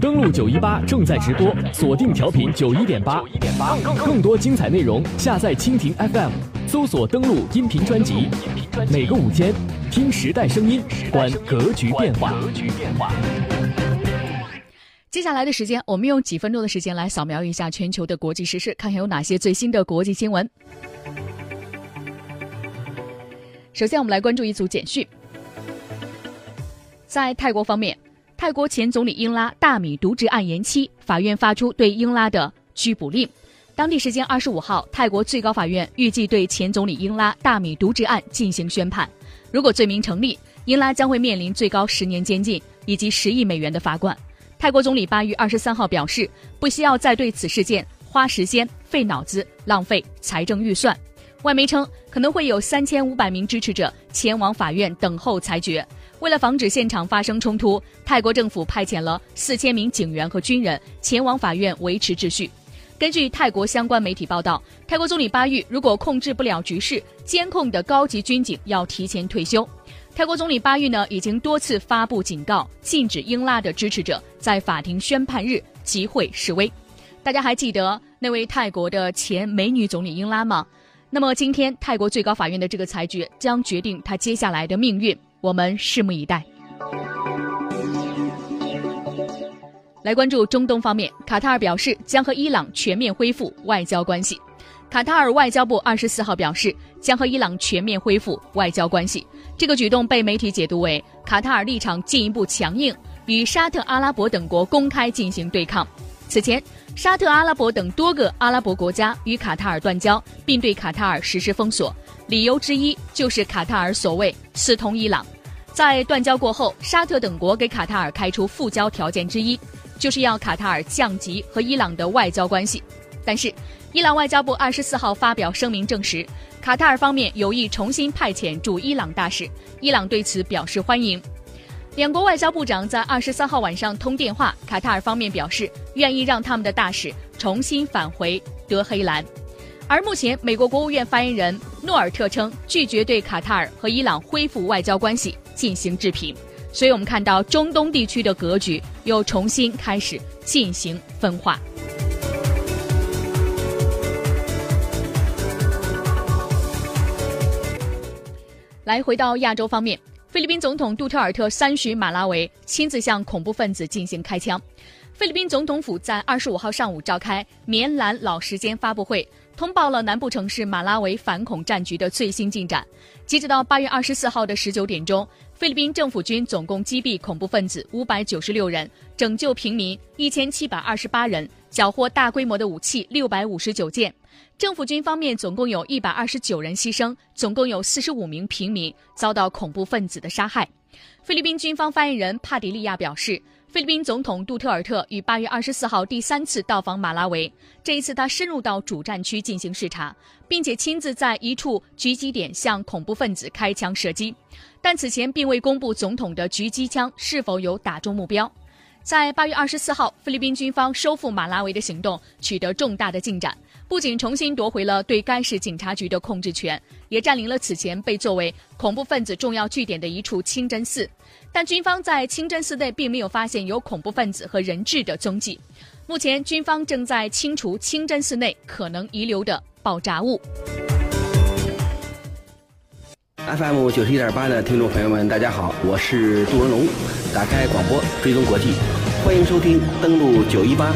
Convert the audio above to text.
登录九一八正在直播，锁定调频九一点八，更多精彩内容下载蜻蜓 FM，搜索登录音频专辑。每个午间，听时代声音，观格局变化。接下来的时间，我们用几分钟的时间来扫描一下全球的国际时事，看看有哪些最新的国际新闻。首先，我们来关注一组简讯。在泰国方面。泰国前总理英拉大米渎职案延期，法院发出对英拉的拘捕令。当地时间二十五号，泰国最高法院预计对前总理英拉大米渎职案进行宣判。如果罪名成立，英拉将会面临最高十年监禁以及十亿美元的罚款。泰国总理八月二十三号表示，不需要再对此事件花时间、费脑子、浪费财政预算。外媒称，可能会有三千五百名支持者前往法院等候裁决。为了防止现场发生冲突，泰国政府派遣了四千名警员和军人前往法院维持秩序。根据泰国相关媒体报道，泰国总理巴育如果控制不了局势，监控的高级军警要提前退休。泰国总理巴育呢，已经多次发布警告，禁止英拉的支持者在法庭宣判日集会示威。大家还记得那位泰国的前美女总理英拉吗？那么今天泰国最高法院的这个裁决将决定她接下来的命运。我们拭目以待。来关注中东方面，卡塔尔表示将和伊朗全面恢复外交关系。卡塔尔外交部二十四号表示，将和伊朗全面恢复外交关系。这个举动被媒体解读为卡塔尔立场进一步强硬，与沙特阿拉伯等国公开进行对抗。此前，沙特阿拉伯等多个阿拉伯国家与卡塔尔断交，并对卡塔尔实施封锁，理由之一就是卡塔尔所谓私通伊朗。在断交过后，沙特等国给卡塔尔开出复交条件之一，就是要卡塔尔降级和伊朗的外交关系。但是，伊朗外交部二十四号发表声明证实，卡塔尔方面有意重新派遣驻伊朗大使，伊朗对此表示欢迎。两国外交部长在二十三号晚上通电话，卡塔尔方面表示愿意让他们的大使重新返回德黑兰。而目前，美国国务院发言人诺尔特称拒绝对卡塔尔和伊朗恢复外交关系进行置评，所以我们看到中东地区的格局又重新开始进行分化。来，回到亚洲方面，菲律宾总统杜特尔特三巡马拉维，亲自向恐怖分子进行开枪。菲律宾总统府在二十五号上午召开棉兰老时间发布会。通报了南部城市马拉维反恐战局的最新进展。截止到八月二十四号的十九点钟，菲律宾政府军总共击毙恐怖分子五百九十六人，拯救平民一千七百二十八人，缴获大规模的武器六百五十九件。政府军方面总共有一百二十九人牺牲，总共有四十五名平民遭到恐怖分子的杀害。菲律宾军方发言人帕迪利亚表示。菲律宾总统杜特尔特于八月二十四号第三次到访马拉维，这一次他深入到主战区进行视察，并且亲自在一处狙击点向恐怖分子开枪射击，但此前并未公布总统的狙击枪是否有打中目标。在八月二十四号，菲律宾军方收复马拉维的行动取得重大的进展。不仅重新夺回了对该市警察局的控制权，也占领了此前被作为恐怖分子重要据点的一处清真寺。但军方在清真寺内并没有发现有恐怖分子和人质的踪迹。目前，军方正在清除清真寺内可能遗留的爆炸物。FM 九十一点八的听众朋友们，大家好，我是杜文龙。打开广播，追踪国际，欢迎收听登录九一八。